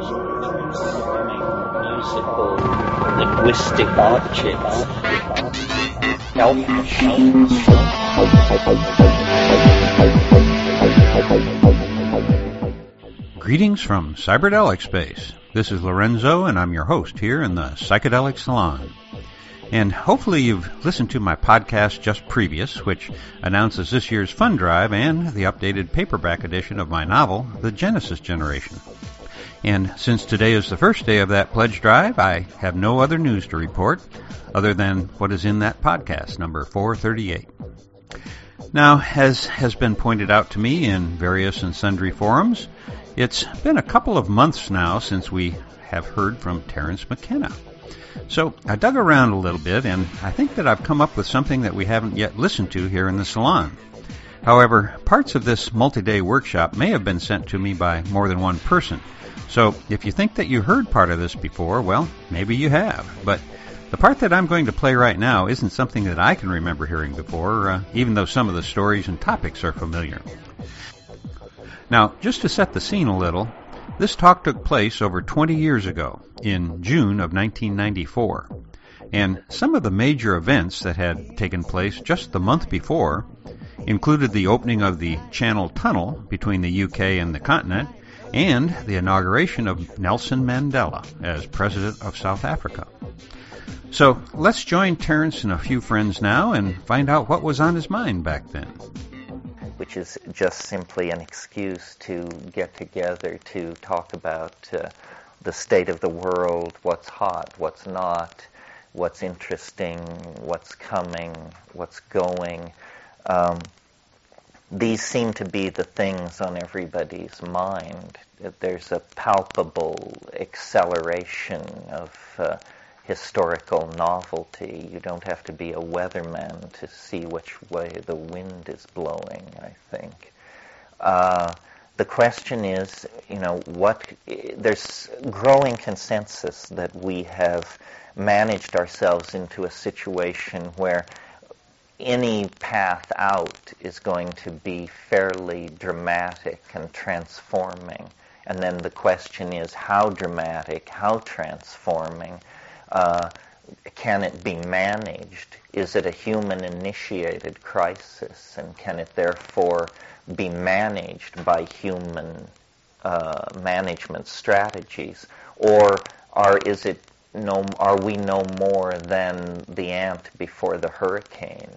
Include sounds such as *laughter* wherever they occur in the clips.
musical linguistic objects. Greetings from Cyberdelic Space. This is Lorenzo, and I'm your host here in the Psychedelic Salon. And hopefully you've listened to my podcast just previous, which announces this year's fund drive and the updated paperback edition of my novel, The Genesis Generation. And since today is the first day of that pledge drive, I have no other news to report other than what is in that podcast, number 438. Now, as has been pointed out to me in various and sundry forums, it's been a couple of months now since we have heard from Terence McKenna. So I dug around a little bit, and I think that I've come up with something that we haven't yet listened to here in the salon. However, parts of this multi-day workshop may have been sent to me by more than one person. So if you think that you heard part of this before, well, maybe you have. But the part that I'm going to play right now isn't something that I can remember hearing before, uh, even though some of the stories and topics are familiar. Now, just to set the scene a little, this talk took place over 20 years ago, in June of 1994. And some of the major events that had taken place just the month before included the opening of the Channel Tunnel between the UK and the continent and the inauguration of Nelson Mandela as President of South Africa. So let's join Terence and a few friends now and find out what was on his mind back then which is just simply an excuse to get together to talk about uh, the state of the world, what's hot, what's not, what's interesting, what's coming, what's going. Um, these seem to be the things on everybody's mind. There's a palpable acceleration of uh, historical novelty. You don't have to be a weatherman to see which way the wind is blowing, I think. Uh, the question is, you know, what, there's growing consensus that we have managed ourselves into a situation where any path out is going to be fairly dramatic and transforming. And then the question is how dramatic, how transforming, uh, can it be managed? Is it a human initiated crisis? And can it therefore be managed by human uh, management strategies? Or are, is it no, are we no more than the ant before the hurricane?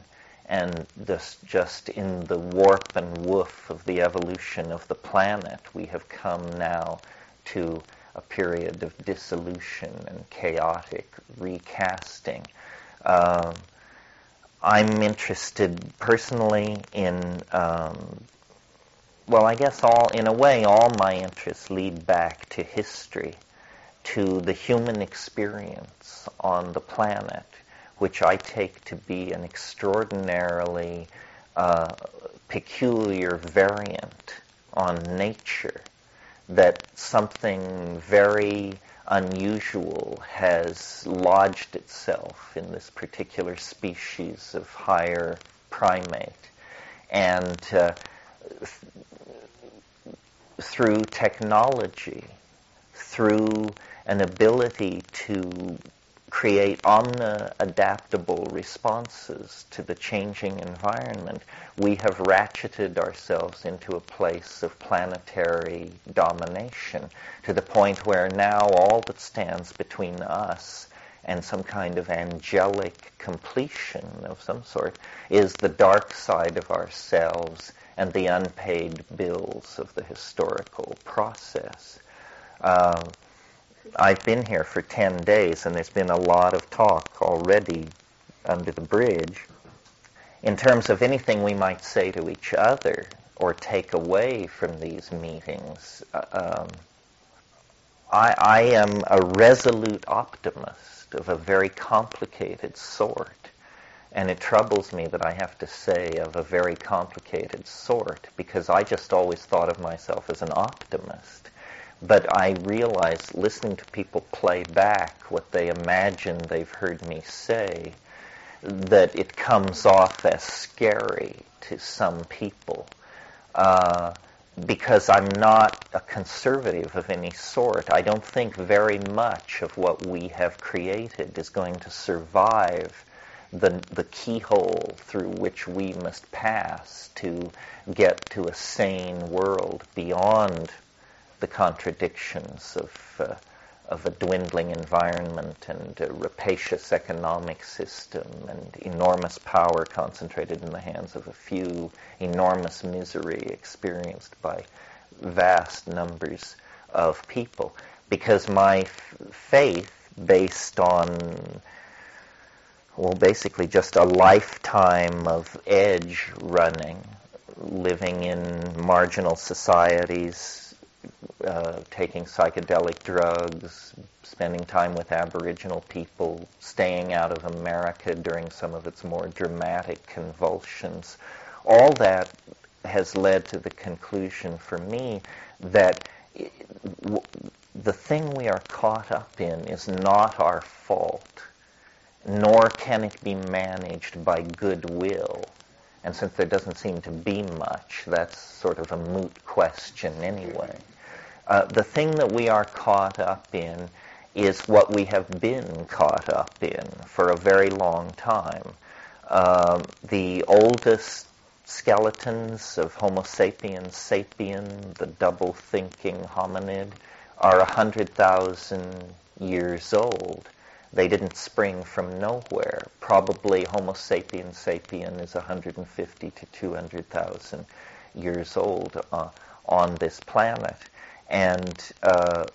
And this just in the warp and woof of the evolution of the planet, we have come now to a period of dissolution and chaotic recasting. Um, I'm interested personally in, um, well, I guess all, in a way, all my interests lead back to history, to the human experience on the planet, which I take to be an extraordinarily uh, peculiar variant on nature that something very unusual has lodged itself in this particular species of higher primate. And uh, th- through technology, through an ability to create omni-adaptable responses to the changing environment, we have ratcheted ourselves into a place of planetary domination to the point where now all that stands between us and some kind of angelic completion of some sort is the dark side of ourselves and the unpaid bills of the historical process. Uh, I've been here for 10 days and there's been a lot of talk already under the bridge. In terms of anything we might say to each other or take away from these meetings, uh, um, I, I am a resolute optimist of a very complicated sort. And it troubles me that I have to say of a very complicated sort because I just always thought of myself as an optimist. But I realize listening to people play back what they imagine they've heard me say, that it comes off as scary to some people. Uh, because I'm not a conservative of any sort, I don't think very much of what we have created is going to survive the, the keyhole through which we must pass to get to a sane world beyond the contradictions of, uh, of a dwindling environment and a rapacious economic system and enormous power concentrated in the hands of a few, enormous misery experienced by vast numbers of people. Because my f- faith, based on well, basically just a lifetime of edge running, living in marginal societies, uh, taking psychedelic drugs, spending time with Aboriginal people, staying out of America during some of its more dramatic convulsions. All that has led to the conclusion for me that the thing we are caught up in is not our fault nor can it be managed by goodwill. And since there doesn't seem to be much, that's sort of a moot question anyway. Uh, the thing that we are caught up in is what we have been caught up in for a very long time. Um, the oldest skeletons of Homo sapiens sapien, the double thinking hominid, are 100,000 years old. They didn't spring from nowhere. Probably Homo sapiens sapien is 150 to 200,000 years old uh, on this planet. And uh,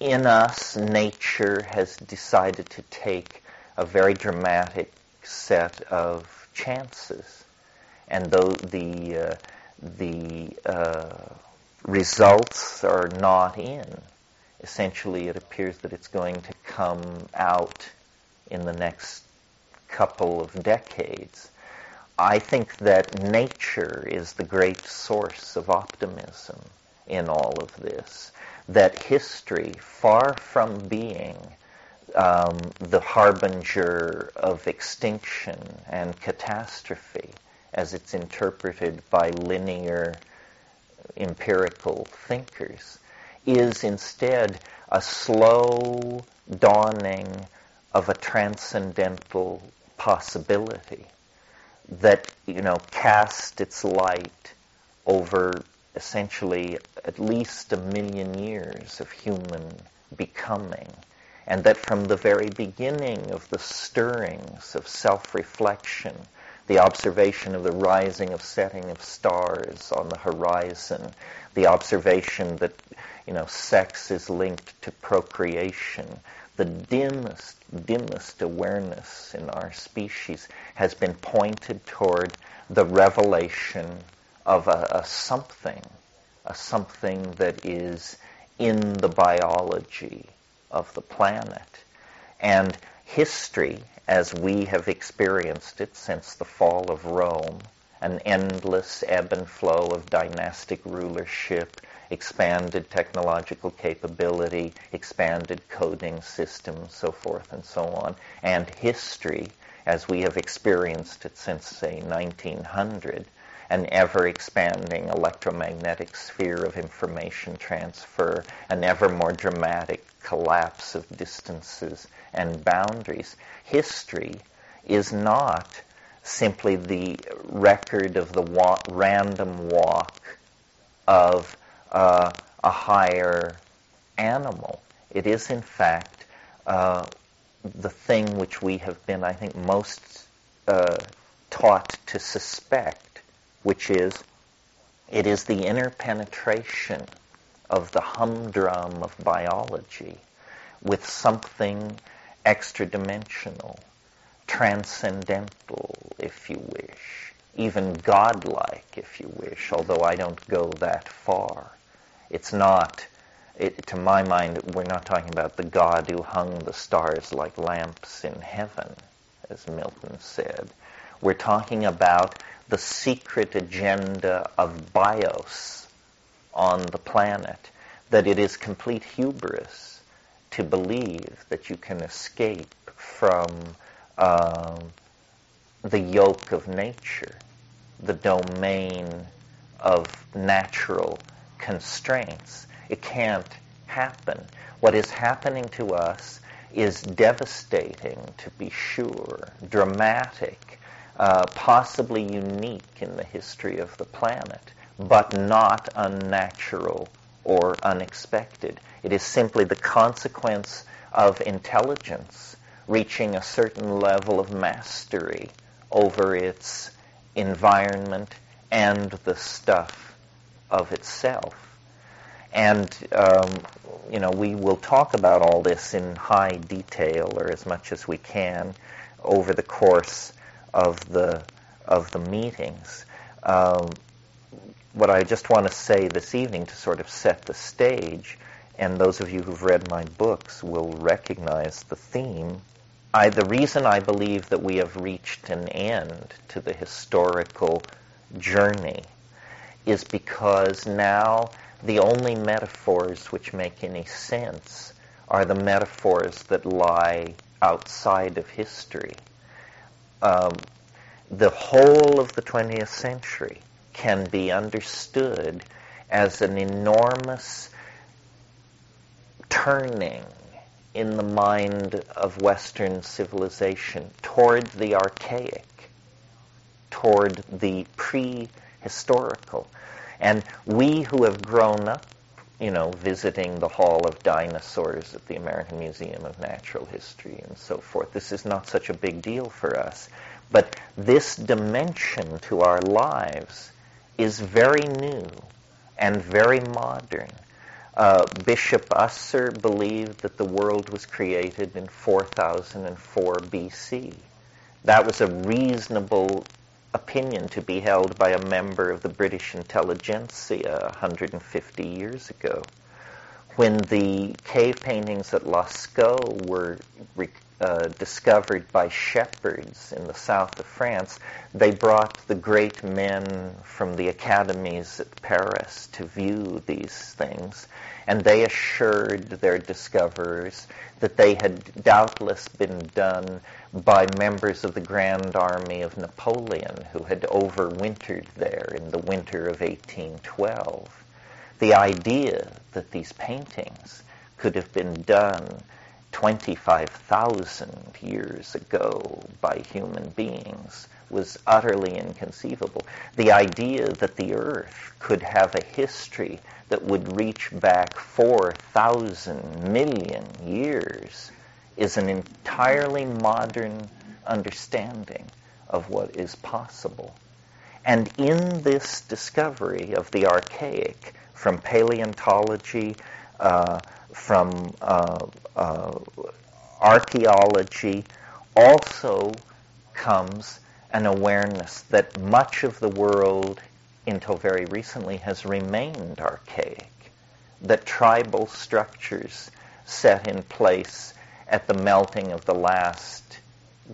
in us, nature has decided to take a very dramatic set of chances. And though the, uh, the uh, results are not in, essentially it appears that it's going to come out in the next couple of decades. I think that nature is the great source of optimism in all of this. That history, far from being um, the harbinger of extinction and catastrophe, as it's interpreted by linear empirical thinkers, is instead a slow dawning of a transcendental possibility that, you know, cast its light over essentially at least a million years of human becoming. And that from the very beginning of the stirrings of self-reflection, the observation of the rising of setting of stars on the horizon, the observation that you know, sex is linked to procreation. The dimmest, dimmest awareness in our species has been pointed toward the revelation of a, a something, a something that is in the biology of the planet. And history, as we have experienced it since the fall of Rome, an endless ebb and flow of dynastic rulership, expanded technological capability, expanded coding systems, so forth and so on, and history as we have experienced it since, say, 1900, an ever expanding electromagnetic sphere of information transfer, an ever more dramatic collapse of distances and boundaries. History is not simply the record of the wa- random walk of uh, a higher animal. It is, in fact, uh, the thing which we have been, I think, most uh, taught to suspect, which is it is the inner penetration of the humdrum of biology with something extra dimensional, transcendental, if you wish, even godlike, if you wish, although I don't go that far. It's not, it, to my mind, we're not talking about the God who hung the stars like lamps in heaven, as Milton said. We're talking about the secret agenda of bios on the planet, that it is complete hubris to believe that you can escape from um, the yoke of nature, the domain of natural constraints. It can't happen. What is happening to us is devastating, to be sure, dramatic, uh, possibly unique in the history of the planet, but not unnatural or unexpected. It is simply the consequence of intelligence reaching a certain level of mastery over its environment and the stuff of itself. And, um, you know, we will talk about all this in high detail or as much as we can over the course of the, of the meetings. Um, what I just want to say this evening to sort of set the stage, and those of you who've read my books will recognize the theme. I, the reason I believe that we have reached an end to the historical journey is because now the only metaphors which make any sense are the metaphors that lie outside of history. Um, the whole of the 20th century can be understood as an enormous turning in the mind of Western civilization toward the archaic, toward the prehistorical. And we who have grown up, you know, visiting the Hall of Dinosaurs at the American Museum of Natural History and so forth, this is not such a big deal for us. But this dimension to our lives is very new and very modern. Uh, Bishop Ussher believed that the world was created in 4004 BC. That was a reasonable opinion to be held by a member of the British intelligentsia 150 years ago. When the cave paintings at Lascaux were re- uh, discovered by shepherds in the south of France, they brought the great men from the academies at Paris to view these things, and they assured their discoverers that they had doubtless been done by members of the Grand Army of Napoleon who had overwintered there in the winter of 1812. The idea that these paintings could have been done 25,000 years ago by human beings was utterly inconceivable. The idea that the earth could have a history that would reach back 4,000 million years is an entirely modern understanding of what is possible. And in this discovery of the archaic, from paleontology, uh, from uh, uh, archaeology, also comes an awareness that much of the world until very recently has remained archaic, that tribal structures set in place at the melting of the last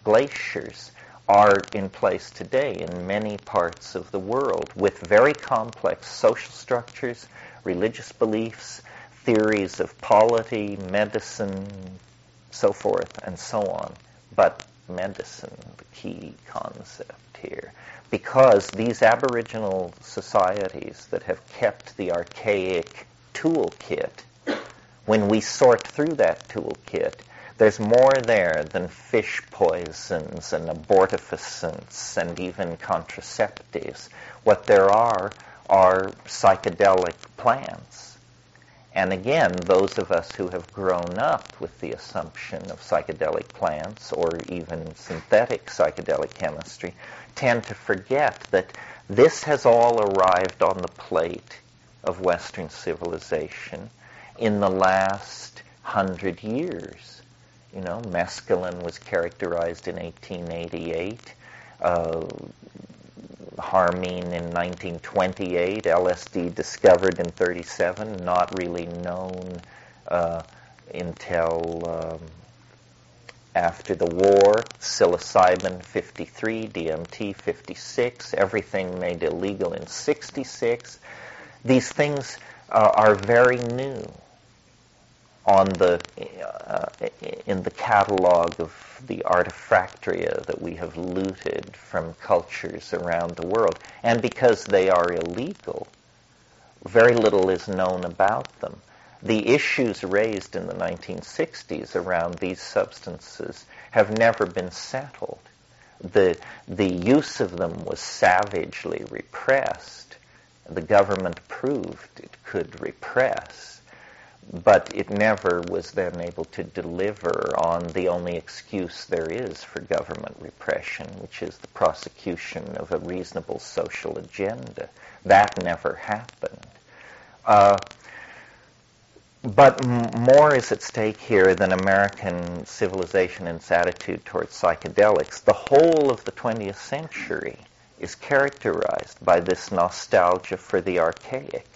glaciers are in place today in many parts of the world with very complex social structures, religious beliefs, theories of polity, medicine, so forth and so on. But medicine, the key concept here. Because these Aboriginal societies that have kept the archaic toolkit, when we sort through that toolkit, there's more there than fish poisons and abortifacients and even contraceptives. What there are are psychedelic plants. And again, those of us who have grown up with the assumption of psychedelic plants or even synthetic psychedelic chemistry tend to forget that this has all arrived on the plate of Western civilization in the last hundred years. You know, mescaline was characterized in 1888, uh, harmine in 1928, LSD discovered in 37, not really known uh, until um, after the war, psilocybin 53, DMT 56, everything made illegal in 66. These things uh, are very new on the uh, in the catalog of the artifactoria that we have looted from cultures around the world, and because they are illegal, very little is known about them. The issues raised in the 1960s around these substances have never been settled. The, the use of them was savagely repressed. The government proved it could repress but it never was then able to deliver on the only excuse there is for government repression, which is the prosecution of a reasonable social agenda. That never happened. Uh, but more is at stake here than American civilization and its attitude towards psychedelics. The whole of the 20th century is characterized by this nostalgia for the archaic.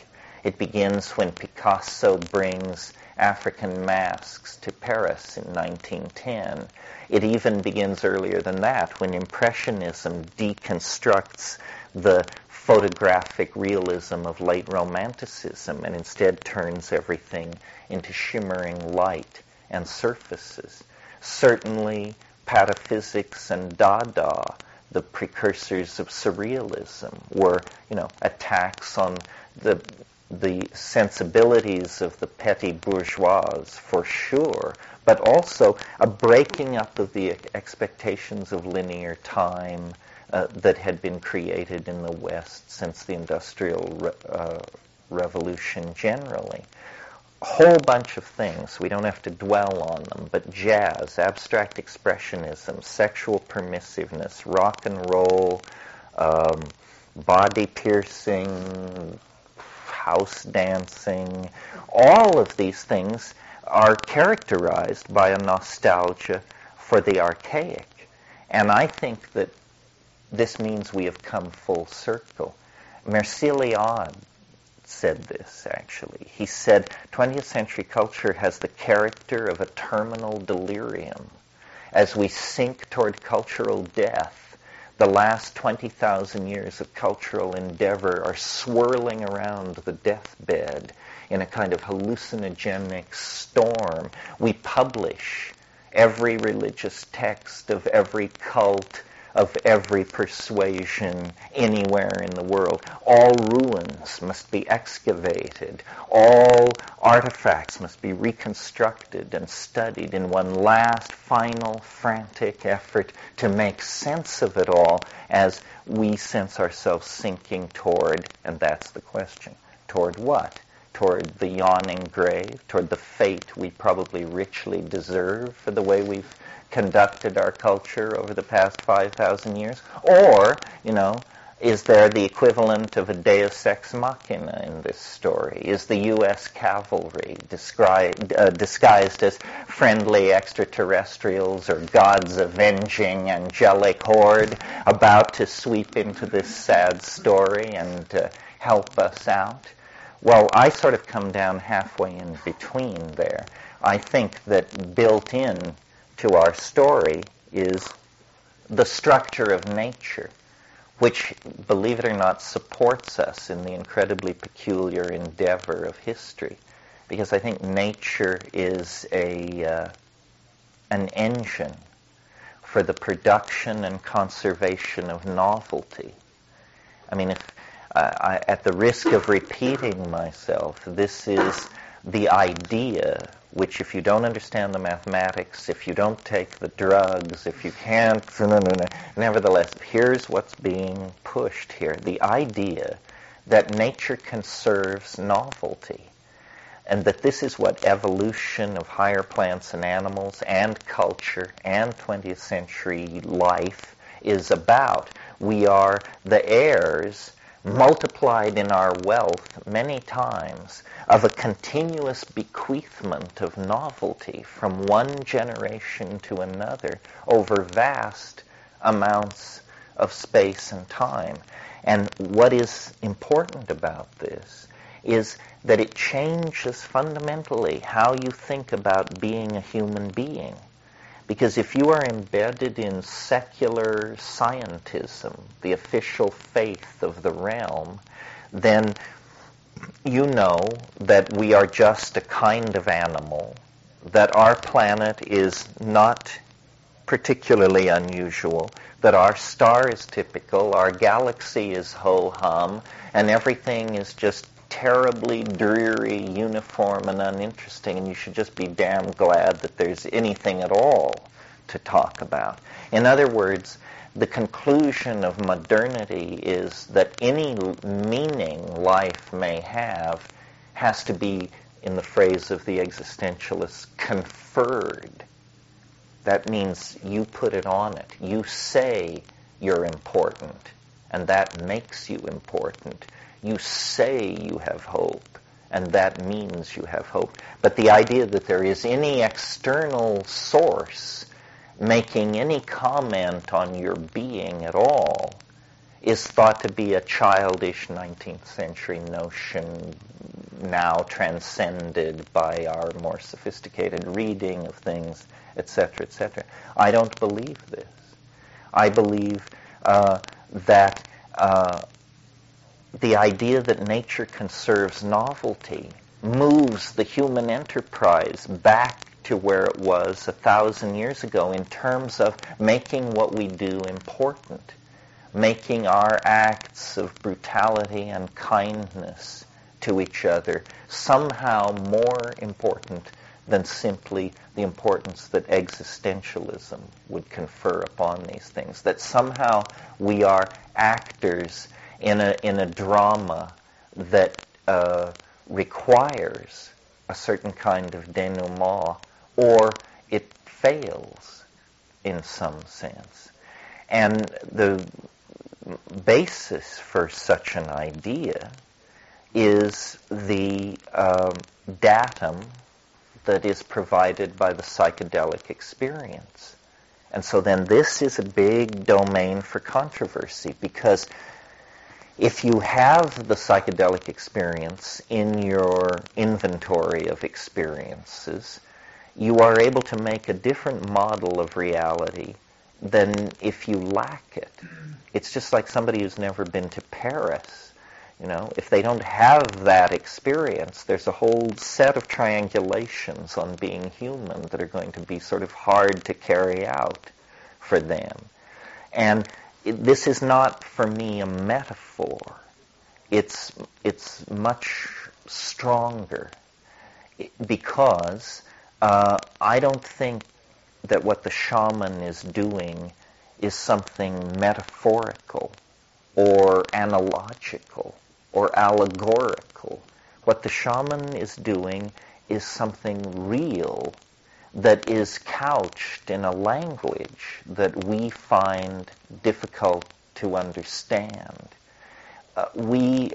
It begins when Picasso brings African masks to Paris in 1910. It even begins earlier than that when Impressionism deconstructs the photographic realism of late Romanticism and instead turns everything into shimmering light and surfaces. Certainly, pataphysics and Dada, the precursors of surrealism, were, you know, attacks on the the sensibilities of the petty bourgeois for sure, but also a breaking up of the expectations of linear time uh, that had been created in the West since the Industrial Re- uh, Revolution generally. A whole bunch of things, we don't have to dwell on them, but jazz, abstract expressionism, sexual permissiveness, rock and roll, um, body piercing, house dancing, all of these things are characterized by a nostalgia for the archaic. And I think that this means we have come full circle. Mircea said this, actually. He said, 20th century culture has the character of a terminal delirium. As we sink toward cultural death, the last 20,000 years of cultural endeavor are swirling around the deathbed in a kind of hallucinogenic storm. We publish every religious text of every cult of every persuasion anywhere in the world. All ruins must be excavated. All artifacts must be reconstructed and studied in one last, final, frantic effort to make sense of it all as we sense ourselves sinking toward, and that's the question, toward what? Toward the yawning grave, toward the fate we probably richly deserve for the way we've conducted our culture over the past 5,000 years? Or, you know, is there the equivalent of a deus ex machina in this story? Is the U.S. cavalry described, uh, disguised as friendly extraterrestrials or God's avenging angelic horde about to sweep into this sad story and uh, help us out? Well, I sort of come down halfway in between there. I think that built in to our story is the structure of nature, which, believe it or not, supports us in the incredibly peculiar endeavor of history. Because I think nature is a, uh, an engine for the production and conservation of novelty. I mean, if uh, I, at the risk of repeating myself, this is the idea which if you don't understand the mathematics, if you don't take the drugs, if you can't, *laughs* nevertheless, here's what's being pushed here. The idea that nature conserves novelty and that this is what evolution of higher plants and animals and culture and 20th century life is about. We are the heirs multiplied in our wealth many times of a continuous bequeathment of novelty from one generation to another over vast amounts of space and time. And what is important about this is that it changes fundamentally how you think about being a human being. Because if you are embedded in secular scientism, the official faith of the realm, then you know that we are just a kind of animal, that our planet is not particularly unusual, that our star is typical, our galaxy is ho-hum, and everything is just terribly dreary, uniform, and uninteresting, and you should just be damn glad that there's anything at all to talk about. In other words, the conclusion of modernity is that any meaning life may have has to be, in the phrase of the existentialists, conferred. That means you put it on it. You say you're important, and that makes you important. You say you have hope, and that means you have hope. But the idea that there is any external source making any comment on your being at all is thought to be a childish 19th century notion now transcended by our more sophisticated reading of things, etc., etc. I don't believe this. I believe uh, that uh, the idea that nature conserves novelty moves the human enterprise back to where it was a thousand years ago in terms of making what we do important, making our acts of brutality and kindness to each other somehow more important than simply the importance that existentialism would confer upon these things. That somehow we are actors in a, in a drama that uh, requires a certain kind of denouement, or it fails in some sense. And the basis for such an idea is the um, datum that is provided by the psychedelic experience. And so then this is a big domain for controversy because if you have the psychedelic experience in your inventory of experiences, you are able to make a different model of reality than if you lack it. It's just like somebody who's never been to Paris. You know, if they don't have that experience, there's a whole set of triangulations on being human that are going to be sort of hard to carry out for them. And this is not for me a metaphor. It's it's much stronger because uh, I don't think that what the shaman is doing is something metaphorical or analogical or allegorical. What the shaman is doing is something real that is couched in a language that we find difficult to understand. Uh, we,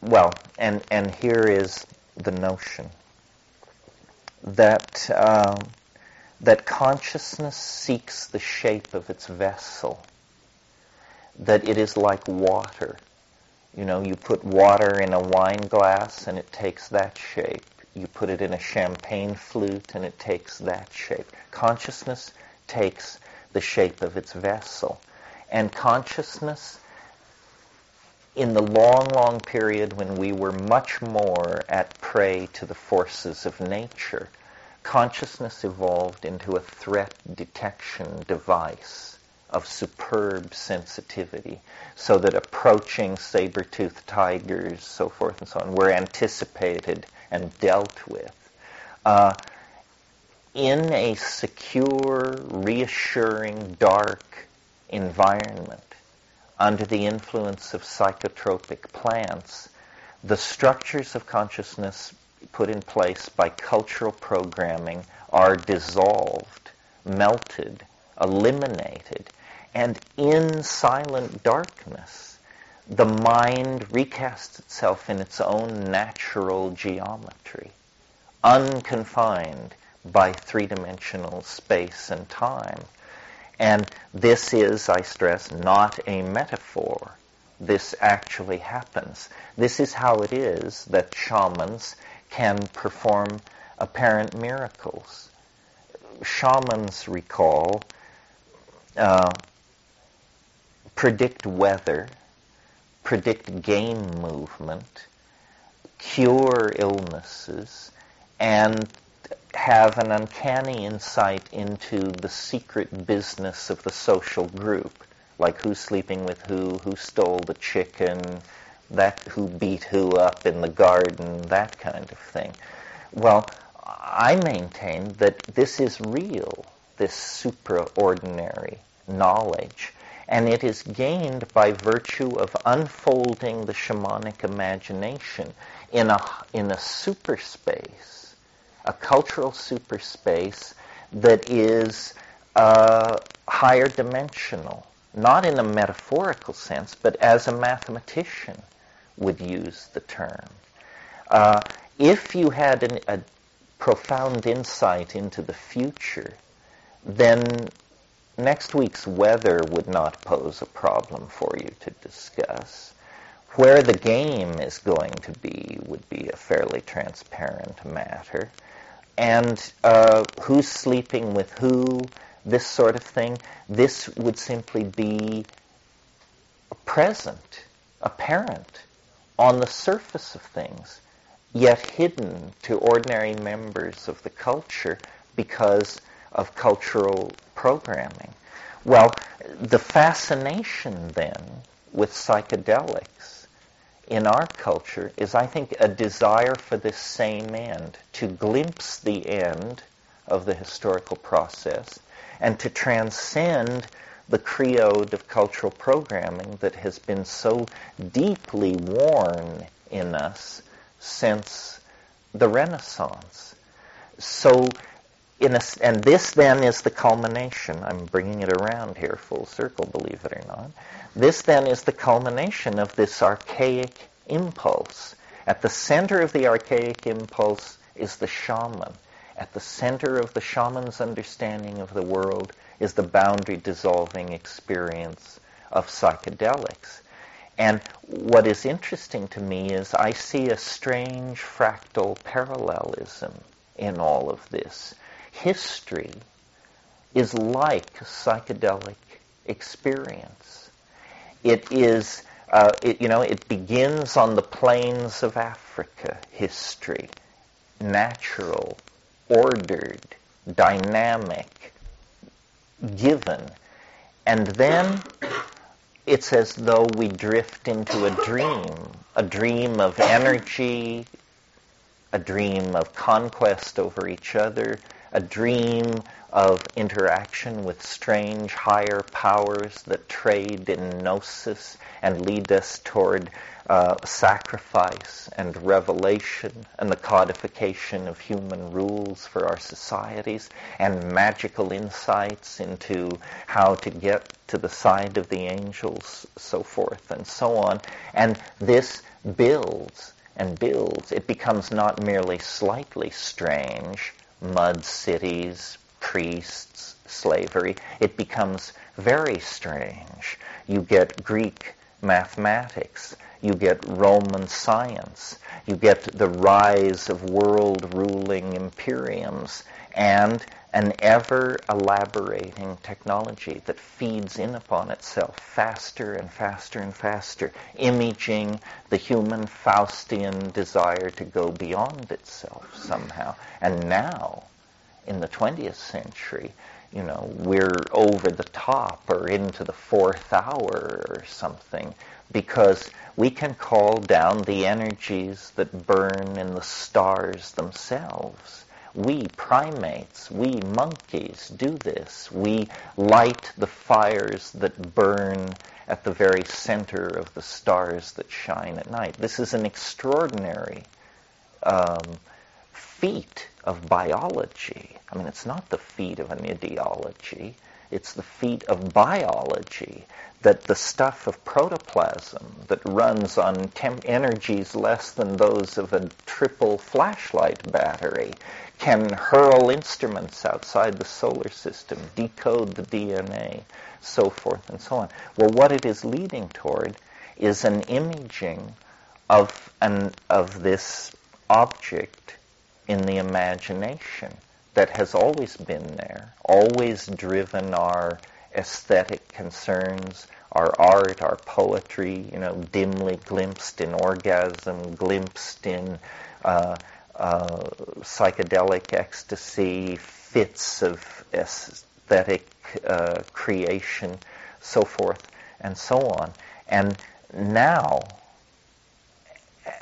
well, and, and here is the notion that, uh, that consciousness seeks the shape of its vessel, that it is like water. You know, you put water in a wine glass and it takes that shape you put it in a champagne flute and it takes that shape. Consciousness takes the shape of its vessel. And consciousness, in the long, long period when we were much more at prey to the forces of nature, consciousness evolved into a threat detection device of superb sensitivity, so that approaching saber-toothed tigers, so forth and so on, were anticipated and dealt with uh, in a secure, reassuring, dark environment under the influence of psychotropic plants, the structures of consciousness put in place by cultural programming are dissolved, melted, eliminated, and in silent darkness, the mind recasts itself in its own natural geometry, unconfined by three-dimensional space and time. And this is, I stress, not a metaphor. This actually happens. This is how it is that shamans can perform apparent miracles. Shamans, recall, uh, predict weather predict game movement, cure illnesses and have an uncanny insight into the secret business of the social group, like who's sleeping with who, who stole the chicken, that who beat who up in the garden, that kind of thing. Well, I maintain that this is real, this supraordinary knowledge, and it is gained by virtue of unfolding the shamanic imagination in a, in a super space, a cultural super space that is uh, higher dimensional, not in a metaphorical sense, but as a mathematician would use the term. Uh, if you had an, a profound insight into the future, then next week's weather would not pose a problem for you to discuss. Where the game is going to be would be a fairly transparent matter. And uh, who's sleeping with who, this sort of thing, this would simply be present, apparent on the surface of things, yet hidden to ordinary members of the culture because of cultural programming. Well, the fascination then with psychedelics in our culture is, I think, a desire for this same end, to glimpse the end of the historical process and to transcend the creode of cultural programming that has been so deeply worn in us since the Renaissance. So, a, and this then is the culmination. I'm bringing it around here full circle, believe it or not. This then is the culmination of this archaic impulse. At the center of the archaic impulse is the shaman. At the center of the shaman's understanding of the world is the boundary dissolving experience of psychedelics. And what is interesting to me is I see a strange fractal parallelism in all of this. History is like psychedelic experience. It is, uh, it, you know, it begins on the plains of Africa, history, natural, ordered, dynamic, given. And then it's as though we drift into a dream, a dream of energy, a dream of conquest over each other, a dream of interaction with strange higher powers that trade in gnosis and lead us toward uh, sacrifice and revelation and the codification of human rules for our societies and magical insights into how to get to the side of the angels, so forth and so on. And this builds and builds. It becomes not merely slightly strange, mud cities, priests, slavery. It becomes very strange. You get Greek mathematics you get Roman science, you get the rise of world ruling imperiums, and an ever elaborating technology that feeds in upon itself faster and faster and faster, imaging the human Faustian desire to go beyond itself somehow. And now, in the 20th century, you know, we're over the top or into the fourth hour or something because we can call down the energies that burn in the stars themselves. We primates, we monkeys do this. We light the fires that burn at the very center of the stars that shine at night. This is an extraordinary um, feat of biology. I mean, it's not the feat of an ideology. It's the feat of biology that the stuff of protoplasm that runs on energies less than those of a triple flashlight battery can hurl instruments outside the solar system, decode the DNA, so forth and so on. Well, what it is leading toward is an imaging of, an, of this object in the imagination that has always been there, always driven our aesthetic concerns, our art, our poetry, you know, dimly glimpsed in orgasm, glimpsed in uh, uh, psychedelic ecstasy, fits of aesthetic uh, creation, so forth and so on. And now,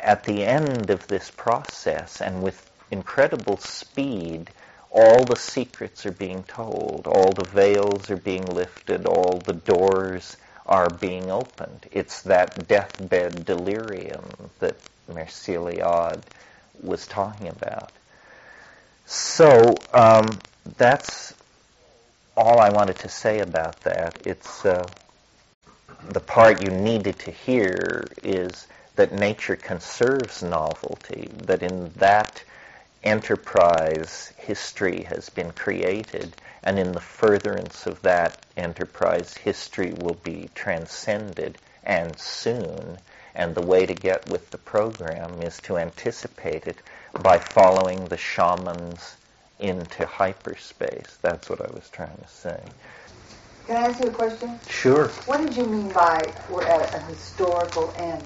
at the end of this process, and with incredible speed, all the secrets are being told, all the veils are being lifted, all the doors are being opened. It's that deathbed delirium that Mircea Eliade was talking about. So um, that's all I wanted to say about that. It's uh, the part you needed to hear is that nature conserves novelty, that in that enterprise history has been created, and in the furtherance of that enterprise history will be transcended and soon. And the way to get with the program is to anticipate it by following the shamans into hyperspace. That's what I was trying to say. Can I ask you a question? Sure. What did you mean by we're at a historical end?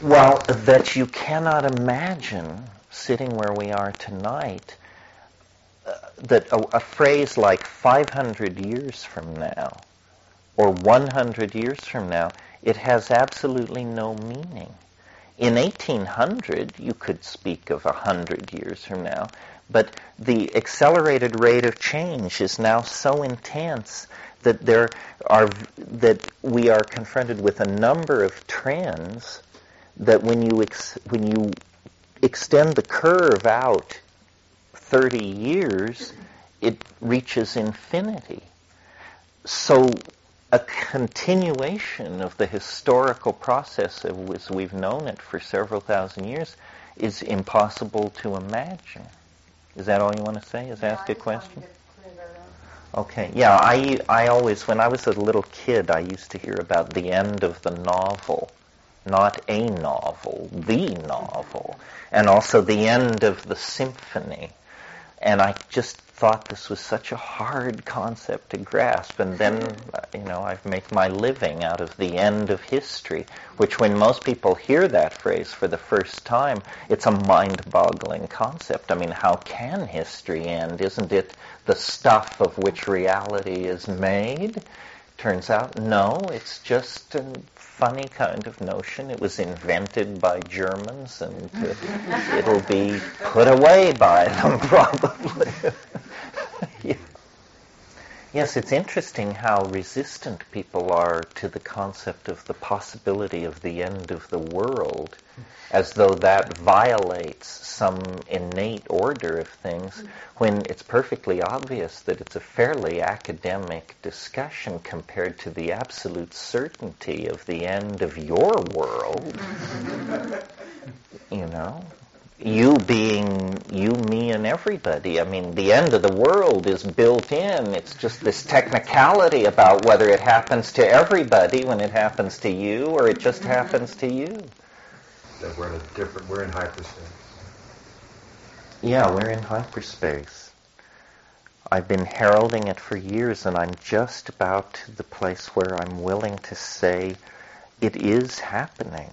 Well, that you cannot imagine sitting where we are tonight uh, that a, a phrase like 500 years from now or 100 years from now, it has absolutely no meaning. In 1800, you could speak of 100 years from now, but the accelerated rate of change is now so intense that there are that we are confronted with a number of trends that when you ex, when you extend the curve out 30 years, it reaches infinity. So a continuation of the historical process of as we've known it for several thousand years is impossible to imagine. Is that all you want to say? Is ask a question? Okay. Yeah, I I always when I was a little kid, I used to hear about the end of the novel, not a novel, the novel, and also the end of the symphony. And I just thought this was such a hard concept to grasp. And then, you know, I've made my living out of the end of history, which when most people hear that phrase for the first time, it's a mind-boggling concept. I mean, how can history end? Isn't it the stuff of which reality is made? Turns out, no, it's just a funny kind of notion. It was invented by Germans, and *laughs* it'll be put away by them *laughs* probably. *laughs* yeah. Yes, it's interesting how resistant people are to the concept of the possibility of the end of the world, as though that violates some innate order of things, when it's perfectly obvious that it's a fairly academic discussion compared to the absolute certainty of the end of your world. *laughs* you know? You being you, me, and everybody. I mean, the end of the world is built in. It's just this technicality about whether it happens to everybody when it happens to you or it just mm-hmm. happens to you. That we're in a different, we're in hyperspace. Yeah, we're in hyperspace. I've been heralding it for years, and I'm just about to the place where I'm willing to say it is happening.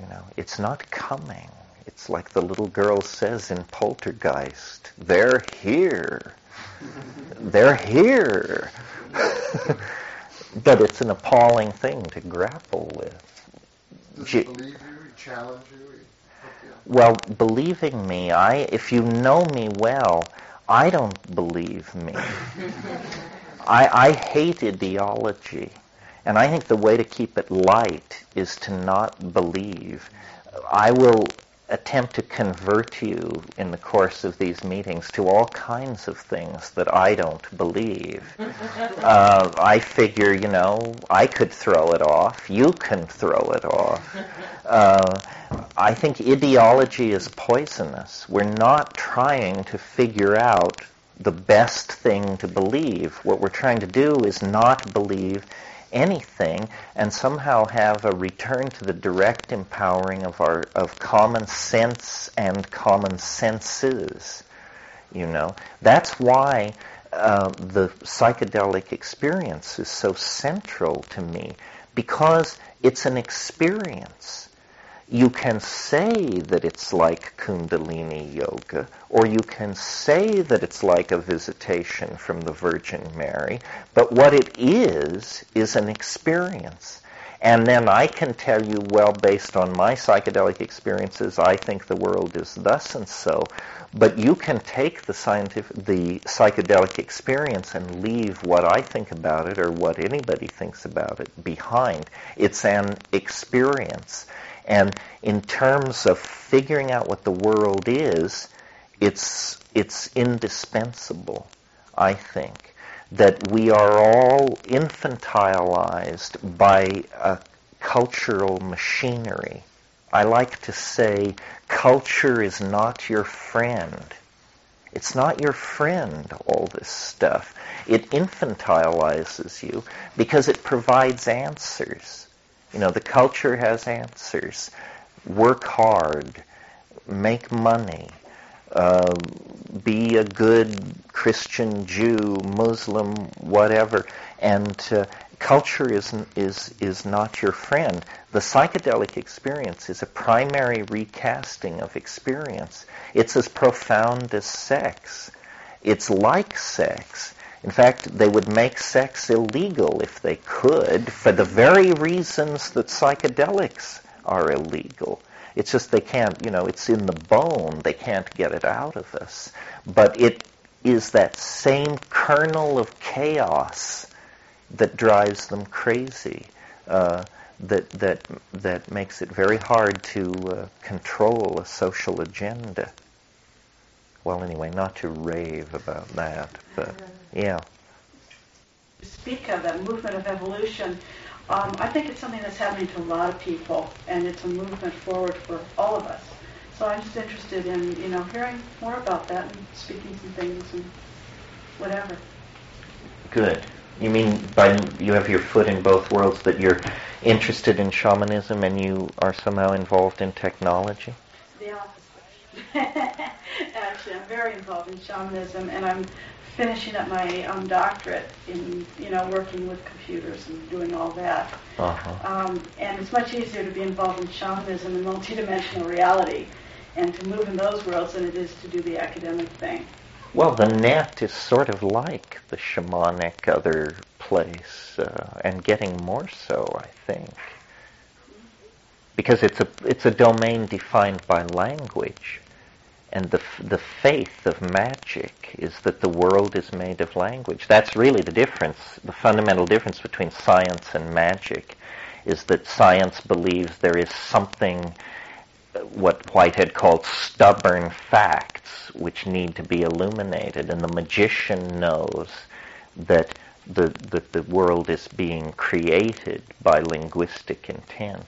You know, it's not coming. It's like the little girl says in Poltergeist, they're here. they're here. *laughs* but it's an appalling thing to grapple with. Does believe you, challenge you? Well, believing me, I if you know me well, I don't believe me. *laughs* I, I hate ideology. And I think the way to keep it light is to not believe. I will attempt to convert you in the course of these meetings to all kinds of things that I don't believe. *laughs* uh, I figure, you know, I could throw it off. You can throw it off. *laughs* Uh, I think ideology is poisonous. We're not trying to figure out the best thing to believe. What we're trying to do is not believe anything and somehow have a return to the direct empowering of our of common sense and common senses. You know, that's why uh, the psychedelic experience is so central to me because it's an experience. You can say that it's like Kundalini yoga, or you can say that it's like a visitation from the Virgin Mary, but what it is, is an experience. And then I can tell you, well, based on my psychedelic experiences, I think the world is thus and so. But you can take the scientific, the psychedelic experience and leave what I think about it or what anybody thinks about it behind. It's an experience. And in terms of figuring out what the world is, it's, it's indispensable, I think, that we are all infantilized by a cultural machinery. I like to say culture is not your friend. It's not your friend, all this stuff. It infantilizes you because it provides answers. You know, the culture has answers. Work hard, make money, uh, be a good Christian Jew, Muslim, whatever. And uh, culture is, is, is not your friend. The psychedelic experience is a primary recasting of experience. It's as profound as sex. It's like sex. In fact, they would make sex illegal if they could for the very reasons that psychedelics are illegal. It's just they can't, you know, it's in the bone. They can't get it out of us. But it is that same kernel of chaos that drives them crazy, uh, that, that, that makes it very hard to uh, control a social agenda. Well, anyway, not to rave about that, but yeah. Speak of that movement of evolution. Um, I think it's something that's happening to a lot of people, and it's a movement forward for all of us. So I'm just interested in, you know, hearing more about that and speaking some things and whatever. Good. You mean by you have your foot in both worlds that you're interested in shamanism and you are somehow involved in technology? *laughs* Actually, I'm very involved in shamanism, and I'm finishing up my um, doctorate in, you know, working with computers and doing all that. Uh-huh. Um, and it's much easier to be involved in shamanism and multidimensional reality and to move in those worlds than it is to do the academic thing. Well, the net is sort of like the shamanic other place, uh, and getting more so, I think, because it's a it's a domain defined by language, and the the faith of magic is that the world is made of language. That's really the difference. The fundamental difference between science and magic is that science believes there is something uh, what Whitehead called stubborn facts, which need to be illuminated. And the magician knows that the, that the world is being created by linguistic intent.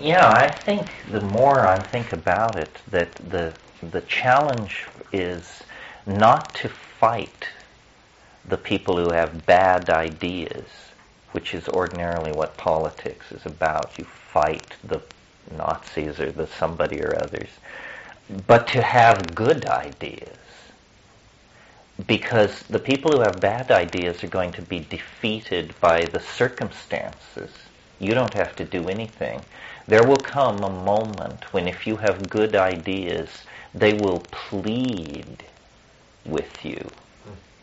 Yeah, I think the more I think about it, that the the challenge is not to fight the people who have bad ideas, which is ordinarily what politics is about. You fight the Nazis or the somebody or others, but to have good ideas. Because the people who have bad ideas are going to be defeated by the circumstances. You don't have to do anything. There will come a moment when if you have good ideas, they will plead with you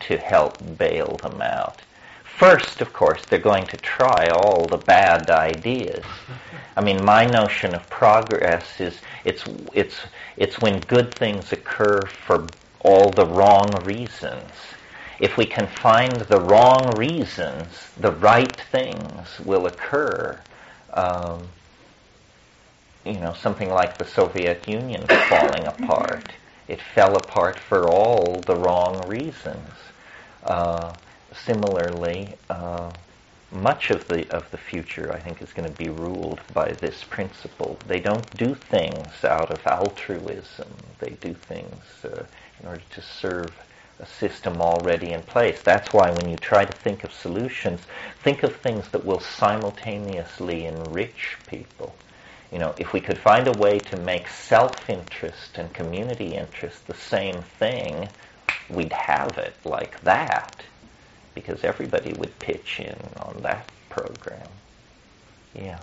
to help bail them out. First, of course, they're going to try all the bad ideas. I mean, my notion of progress is it's it's it's when good things occur for all the wrong reasons. If we can find the wrong reasons, the right things will occur. Um, you know, something like the Soviet Union falling apart. It fell apart for all the wrong reasons. Uh, similarly, uh, much of the of the future, I think, is going to be ruled by this principle. They don't do things out of altruism. They do things uh, in order to serve a system already in place. That's why when you try to think of solutions, think of things that will simultaneously enrich people. You know, if we could find a way to make self-interest and community interest the same thing, we'd have it like that because everybody would pitch in on that program. Yeah.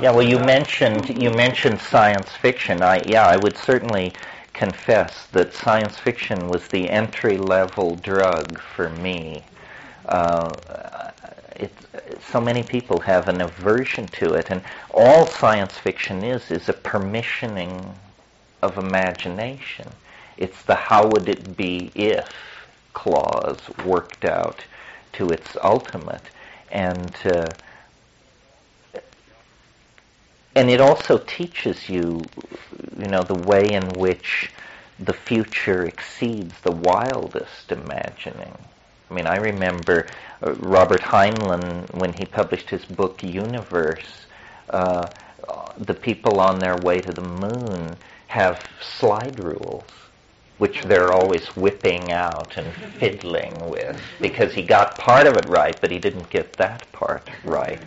Yeah, well, you mentioned you mentioned science fiction. I yeah, I would certainly confess that science fiction was the entry level drug for me. Uh, it, so many people have an aversion to it, and all science fiction is is a permissioning of imagination. It's the how would it be if clause worked out to its ultimate, and uh, and it also teaches you, you know, the way in which the future exceeds the wildest imagining. I mean, I remember uh, Robert Heinlein when he published his book Universe. Uh, the people on their way to the moon have slide rules, which they're always whipping out and fiddling with because he got part of it right, but he didn't get that part right.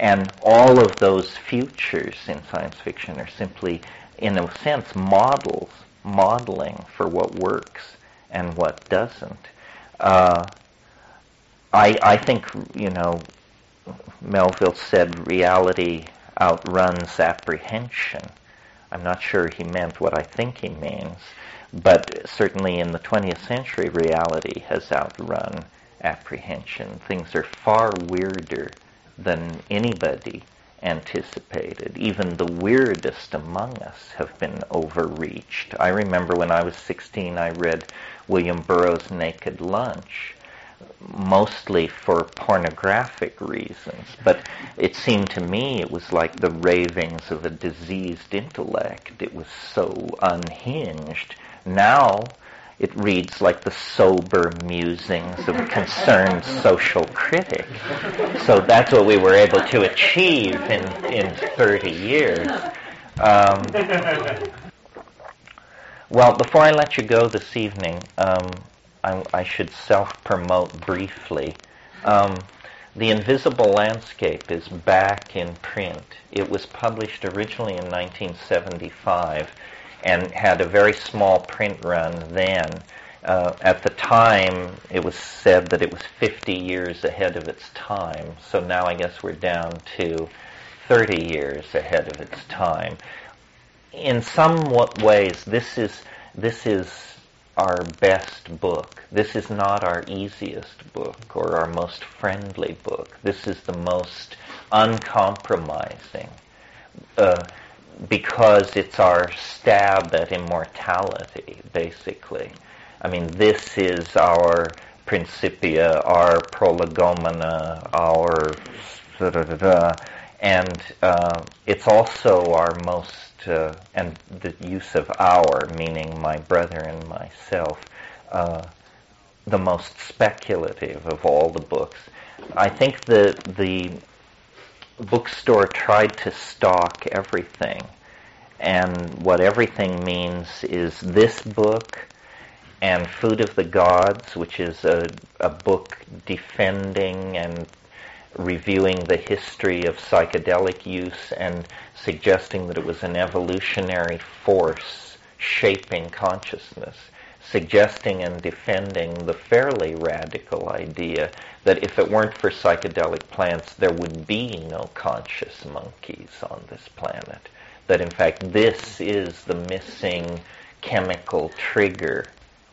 And all of those futures in science fiction are simply, in a sense, models, modeling for what works and what doesn't. Uh, I, I think, you know, Melville said reality outruns apprehension. I'm not sure he meant what I think he means, but certainly in the 20th century, reality has outrun apprehension. Things are far weirder than anybody anticipated. Even the weirdest among us have been overreached. I remember when I was 16, I read William Burroughs' Naked Lunch, mostly for pornographic reasons, but it seemed to me it was like the ravings of a diseased intellect. It was so unhinged. Now, it reads like the sober musings of a concerned social critic. So that's what we were able to achieve in, in 30 years. Um, well, before I let you go this evening, um, I, I, should self-promote briefly. Um, the Invisible Landscape is back in print. It was published originally in 1975 and had a very small print run then. Uh, at the time, it was said that it was 50 years ahead of its time. So now I guess we're down to 30 years ahead of its time. In somewhat ways, this is this is our best book. This is not our easiest book or our most friendly book. This is the most uncompromising. Uh, because it's our stab at immortality, basically. I mean, this is our principia, our prolegomena, our and uh, it's also our most, uh, and the use of our, meaning my brother and myself, uh, the most speculative of all the books. I think the the bookstore tried to stock everything. And what everything means is this book and Food of the Gods, which is a, a book defending and reviewing the history of psychedelic use and suggesting that it was an evolutionary force shaping consciousness suggesting and defending the fairly radical idea that if it weren't for psychedelic plants, there would be no conscious monkeys on this planet. That in fact, this is the missing chemical trigger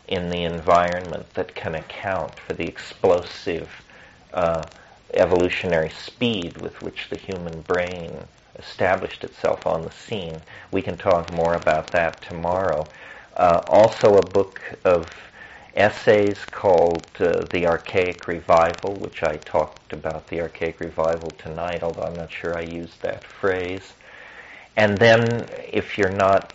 in the environment that can account for the explosive uh, evolutionary speed with which the human brain established itself on the scene. We can talk more about that tomorrow uh, also a book of essays called uh, The Archaic Revival, which I talked about the Archaic Revival tonight, although I'm not sure I used that phrase. And then, if you're not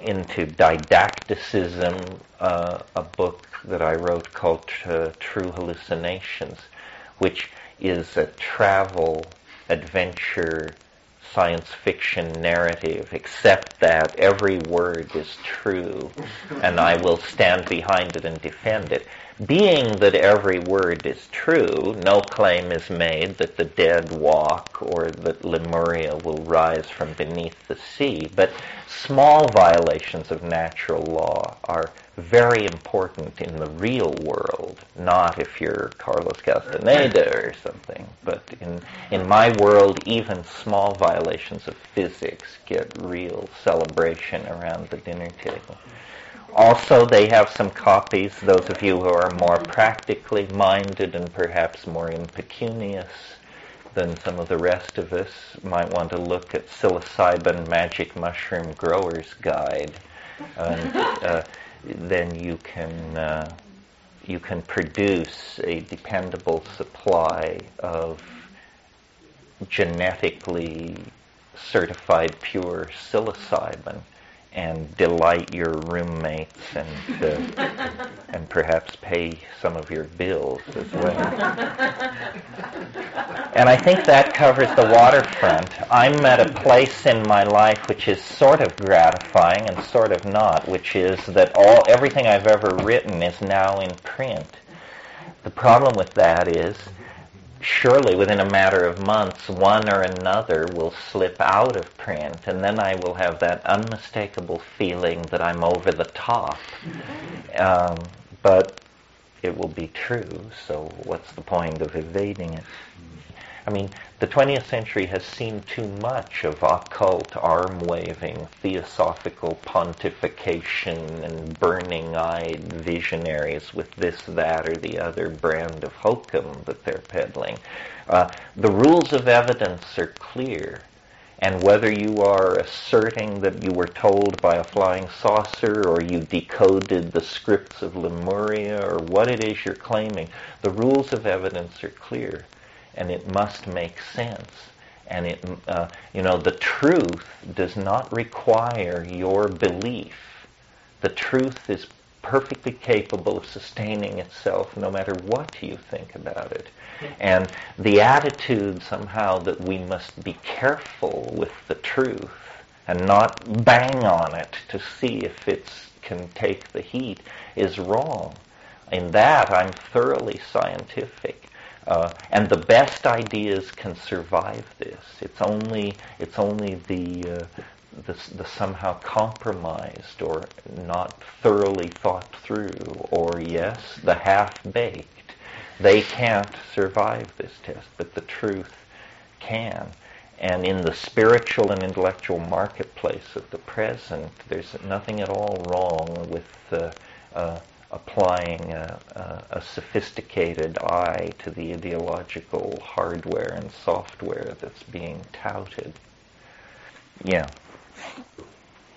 into didacticism, uh, a book that I wrote called uh, True Hallucinations, which is a travel adventure science fiction narrative, except that every word is true, and I will stand behind it and defend it. Being that every word is true, no claim is made that the dead walk or that Lemuria will rise from beneath the sea. But small violations of natural law are very important in the real world, not if you're Carlos Castaneda or something. But in, in my world, even small violations of physics get real celebration around the dinner table. Also, they have some copies, those of you who are more practically minded and perhaps more impecunious than some of the rest of us might want to look at Psilocybin Magic Mushroom Grower's Guide. And uh, then you can, uh, you can produce a dependable supply of genetically certified pure psilocybin and delight your roommates and uh, and perhaps pay some of your bills as well. and I think that covers the waterfront. I'm at a place in my life which is sort of gratifying and sort of not, which is that all everything I've ever written is now in print. The problem with that is surely within a matter of months, one or another will slip out of print, and then I will have that unmistakable feeling that I'm over the top. Um, but it will be true, so what's the point of evading it? I mean, the 20th century has seen too much of occult, arm-waving, theosophical pontification and burning-eyed visionaries with this, that, or the other brand of hokum that they're peddling. Uh, the rules of evidence are clear. And whether you are asserting that you were told by a flying saucer or you decoded the scripts of Lemuria or what it is you're claiming, the rules of evidence are clear and it must make sense. And it, uh, you know, the truth does not require your belief. The truth is perfectly capable of sustaining itself no matter what you think about it. And the attitude somehow that we must be careful with the truth and not bang on it to see if it can take the heat is wrong. In that, I'm thoroughly scientific. Uh, and the best ideas can survive this. It's only it's only the, uh, the, the somehow compromised or not thoroughly thought through, or yes, the half baked. They can't survive this test, but the truth can. And in the spiritual and intellectual marketplace of the present, there's nothing at all wrong with uh, uh applying a, a, a, sophisticated eye to the ideological hardware and software that's being touted. Yeah.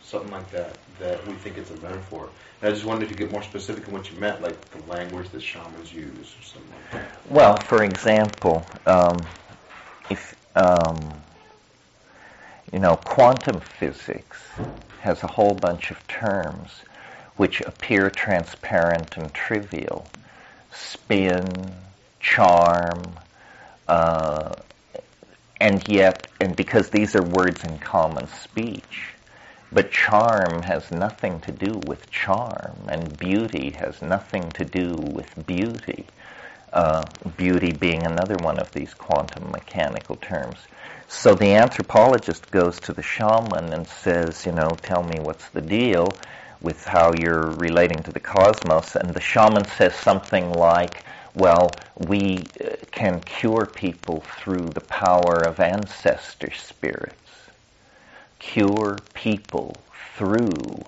Something like that, that we think it's a metaphor. And I just wondered wanted to get more specific in what you meant, like the language that shamans use or something like that. Well, for example, um, if, um, you know, quantum physics has a whole bunch of terms which appear transparent and trivial. Spin, charm, uh, and yet, and because these are words in common speech, but charm has nothing to do with charm, and beauty has nothing to do with beauty. Uh, beauty being another one of these quantum mechanical terms. So the anthropologist goes to the shaman and says, you know, tell me what's the deal with how you're relating to the cosmos. And the shaman says something like, well, we uh, can cure people through the power of ancestor spirits. Cure people through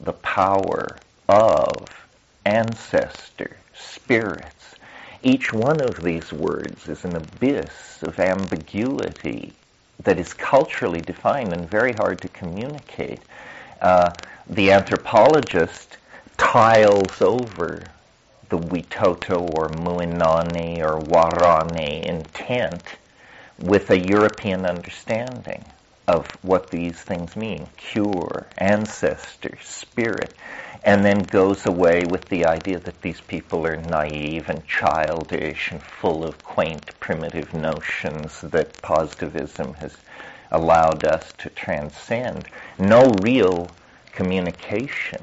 the power of ancestor spirits. Each one of these words is an abyss of ambiguity that is culturally defined and very hard to communicate. Uh, the anthropologist tiles over the Witoto or Muinani or Warani intent with a European understanding of what these things mean cure, ancestor, spirit, and then goes away with the idea that these people are naive and childish and full of quaint, primitive notions that positivism has allowed us to transcend. No real communication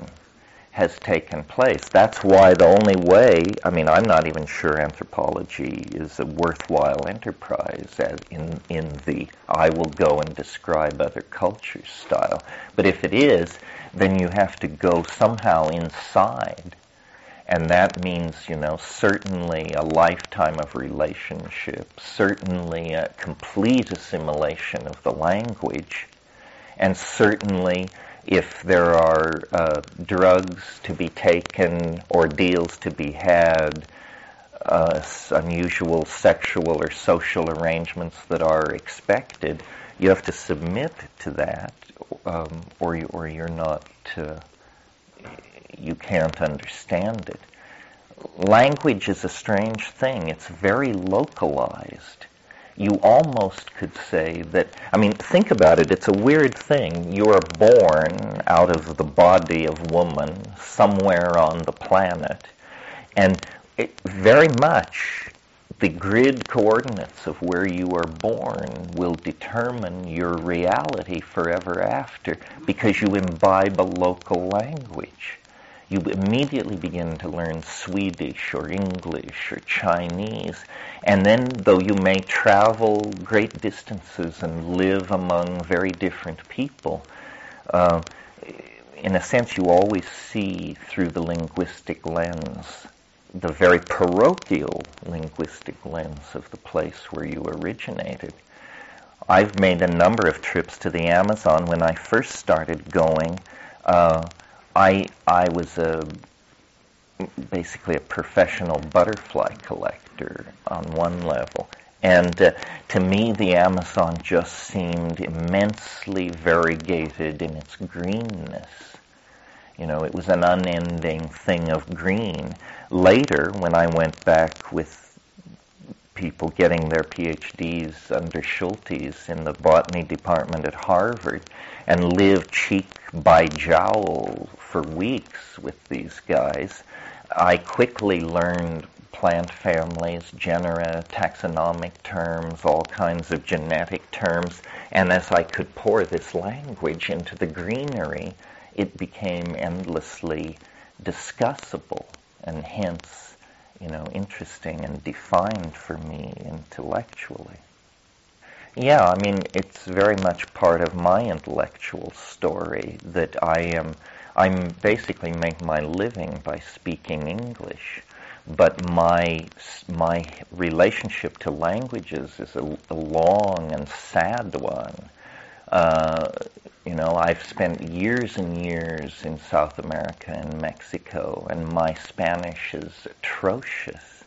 has taken place. That's why the only way, I mean, I'm not even sure anthropology is a worthwhile enterprise as in, in the I will go and describe other cultures style. But if it is, then you have to go somehow inside. And that means, you know, certainly a lifetime of relationship, certainly a complete assimilation of the language, and certainly if there are uh, drugs to be taken or deals to be had, uh, unusual sexual or social arrangements that are expected, you have to submit to that, um, or you, or you're not, uh, you can't understand it. Language is a strange thing. It's very localized you almost could say that, I mean, think about it. It's a weird thing. You are born out of the body of woman somewhere on the planet. And it, very much the grid coordinates of where you are born will determine your reality forever after because you imbibe a local language you immediately begin to learn Swedish or English or Chinese. And then, though you may travel great distances and live among very different people, uh, in a sense, you always see through the linguistic lens, the very parochial linguistic lens of the place where you originated. I've made a number of trips to the Amazon. When I first started going, uh, I I was a basically a professional butterfly collector on one level. And uh, to me, the Amazon just seemed immensely variegated in its greenness. You know, it was an unending thing of green. Later, when I went back with people getting their PhDs under Schultes in the botany department at Harvard and lived cheek by jowl for weeks with these guys. I quickly learned plant families, genera, taxonomic terms, all kinds of genetic terms, and as I could pour this language into the greenery, it became endlessly discussable and hence, you know, interesting and defined for me intellectually. Yeah, I mean, it's very much part of my intellectual story that I am I'm basically make my living by speaking English, but my my relationship to languages is a, a long and sad one. Uh, you know, I've spent years and years in South America and Mexico, and my Spanish is atrocious.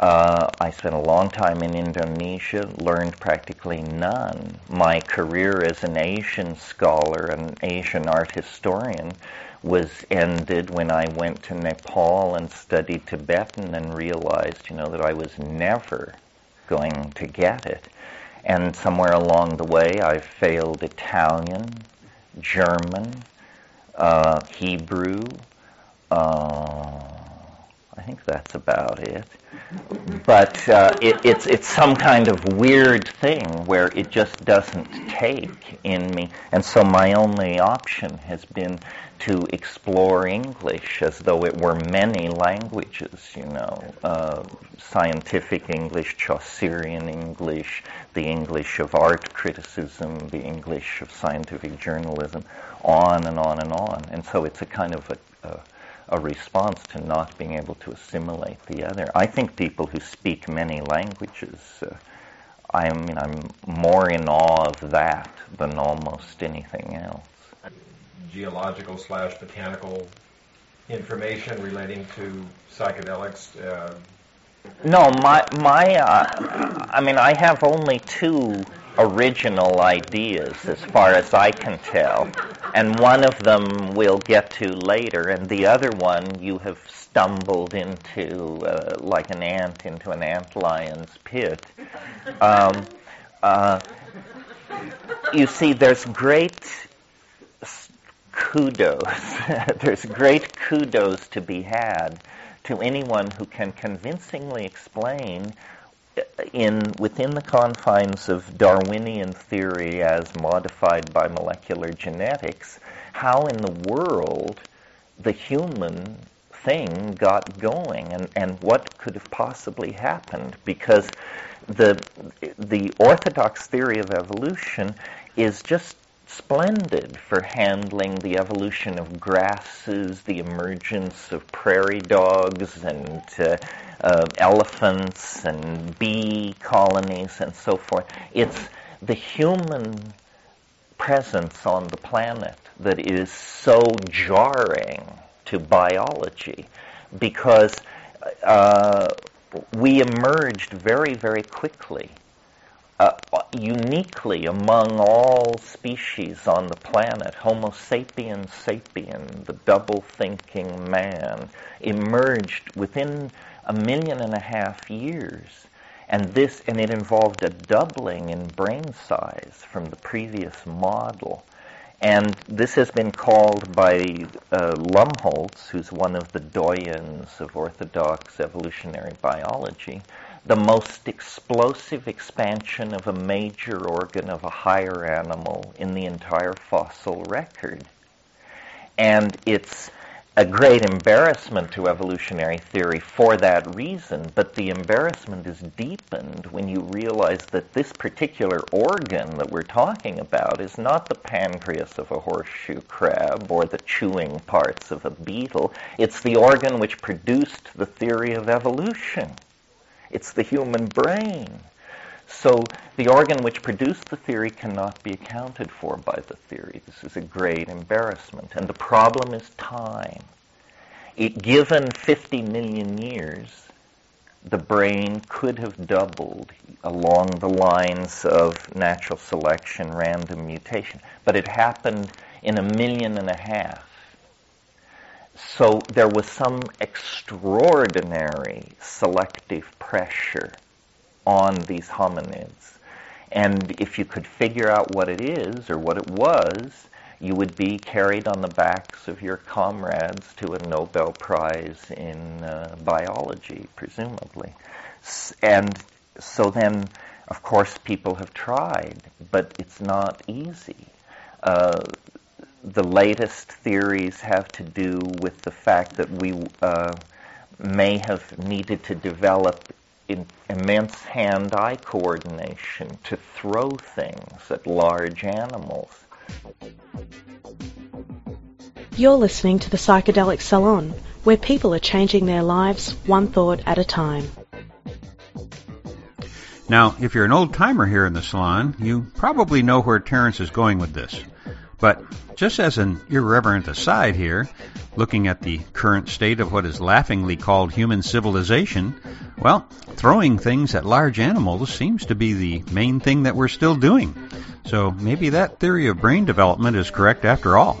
Uh, I spent a long time in Indonesia, learned practically none. My career as an Asian scholar, an Asian art historian, was ended when I went to Nepal and studied Tibetan and realized, you know, that I was never going to get it. And somewhere along the way, I failed Italian, German, uh, Hebrew, uh, I think that's about it. But uh, it, it's it's some kind of weird thing where it just doesn't take in me, and so my only option has been to explore English as though it were many languages. You know, uh, scientific English, Chaucerian English, the English of art criticism, the English of scientific journalism, on and on and on. And so it's a kind of a, a a response to not being able to assimilate the other. I think people who speak many languages, uh, I mean, I'm more in awe of that than almost anything else. Geological slash botanical information relating to psychedelics. Uh, no, my my. Uh, I mean, I have only two original ideas as far as I can tell. And one of them we'll get to later, and the other one you have stumbled into uh, like an ant into an ant lion's pit. Um, uh, you see, there's great kudos. *laughs* there's great kudos to be had to anyone who can convincingly explain in within the confines of Darwinian theory as modified by molecular genetics, how in the world the human thing got going and, and what could have possibly happened. Because the the orthodox theory of evolution is just splendid for handling the evolution of grasses, the emergence of prairie dogs and uh, uh, elephants and bee colonies and so forth. It's the human presence on the planet that is so jarring to biology because uh, we emerged very, very quickly. Uh, uniquely among all species on the planet, Homo sapiens sapien, the double thinking man, emerged within a million and a half years. And this, and it involved a doubling in brain size from the previous model. And this has been called by uh, Lumholtz, who's one of the doyens of orthodox evolutionary biology, the most explosive expansion of a major organ of a higher animal in the entire fossil record. And it's a great embarrassment to evolutionary theory for that reason, but the embarrassment is deepened when you realize that this particular organ that we're talking about is not the pancreas of a horseshoe crab or the chewing parts of a beetle. It's the organ which produced the theory of evolution. It's the human brain. So the organ which produced the theory cannot be accounted for by the theory. This is a great embarrassment. And the problem is time. It, given 50 million years, the brain could have doubled along the lines of natural selection, random mutation. But it happened in a million and a half. So there was some extraordinary selective pressure on these hominids. And if you could figure out what it is or what it was, you would be carried on the backs of your comrades to a Nobel Prize in uh, biology, presumably. And so then, of course, people have tried, but it's not easy. Uh, the latest theories have to do with the fact that we uh, may have needed to develop immense hand-eye coordination to throw things at large animals. You're listening to the Psychedelic Salon, where people are changing their lives one thought at a time. Now, if you're an old timer here in the salon, you probably know where Terence is going with this. But just as an irreverent aside here, looking at the current state of what is laughingly called human civilization, well, throwing things at large animals seems to be the main thing that we're still doing. So maybe that theory of brain development is correct after all.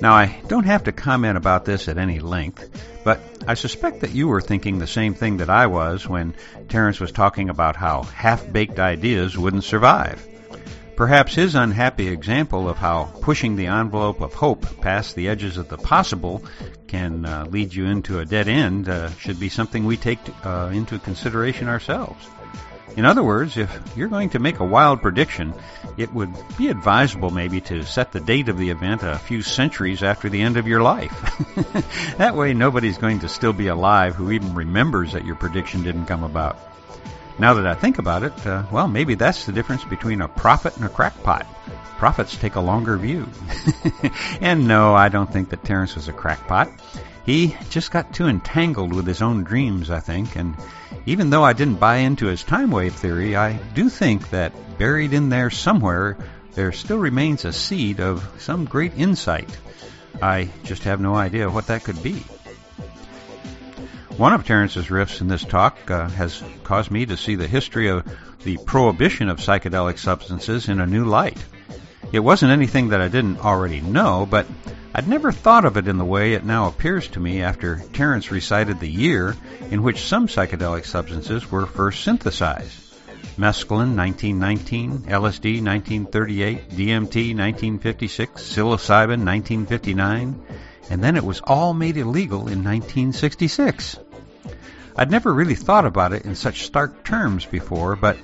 Now, I don't have to comment about this at any length, but I suspect that you were thinking the same thing that I was when Terence was talking about how half baked ideas wouldn't survive. Perhaps his unhappy example of how pushing the envelope of hope past the edges of the possible can uh, lead you into a dead end uh, should be something we take uh, into consideration ourselves. In other words, if you're going to make a wild prediction, it would be advisable maybe to set the date of the event a few centuries after the end of your life. *laughs* that way nobody's going to still be alive who even remembers that your prediction didn't come about. Now that I think about it, uh, well, maybe that's the difference between a prophet and a crackpot. Prophets take a longer view. *laughs* and no, I don't think that Terence was a crackpot. He just got too entangled with his own dreams, I think, and even though I didn't buy into his time wave theory, I do think that buried in there somewhere, there still remains a seed of some great insight. I just have no idea what that could be. One of Terence's riffs in this talk uh, has caused me to see the history of the prohibition of psychedelic substances in a new light. It wasn't anything that I didn't already know, but I'd never thought of it in the way it now appears to me after Terence recited the year in which some psychedelic substances were first synthesized. Mescaline 1919, LSD 1938, DMT 1956, psilocybin 1959, and then it was all made illegal in 1966. I'd never really thought about it in such stark terms before, but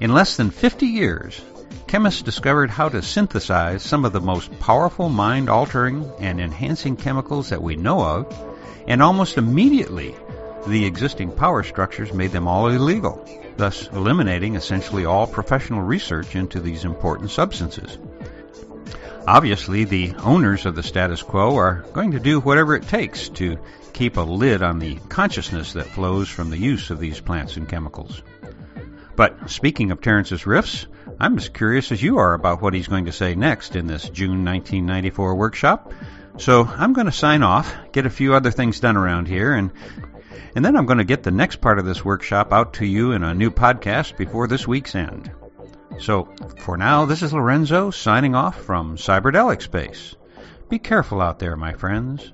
in less than 50 years, chemists discovered how to synthesize some of the most powerful mind altering and enhancing chemicals that we know of, and almost immediately the existing power structures made them all illegal, thus eliminating essentially all professional research into these important substances. Obviously, the owners of the status quo are going to do whatever it takes to keep a lid on the consciousness that flows from the use of these plants and chemicals. But speaking of Terence's riffs, I'm as curious as you are about what he's going to say next in this June 1994 workshop. So I'm going to sign off, get a few other things done around here, and and then I'm going to get the next part of this workshop out to you in a new podcast before this week's end. So for now, this is Lorenzo signing off from Cyberdelic Space. Be careful out there, my friends.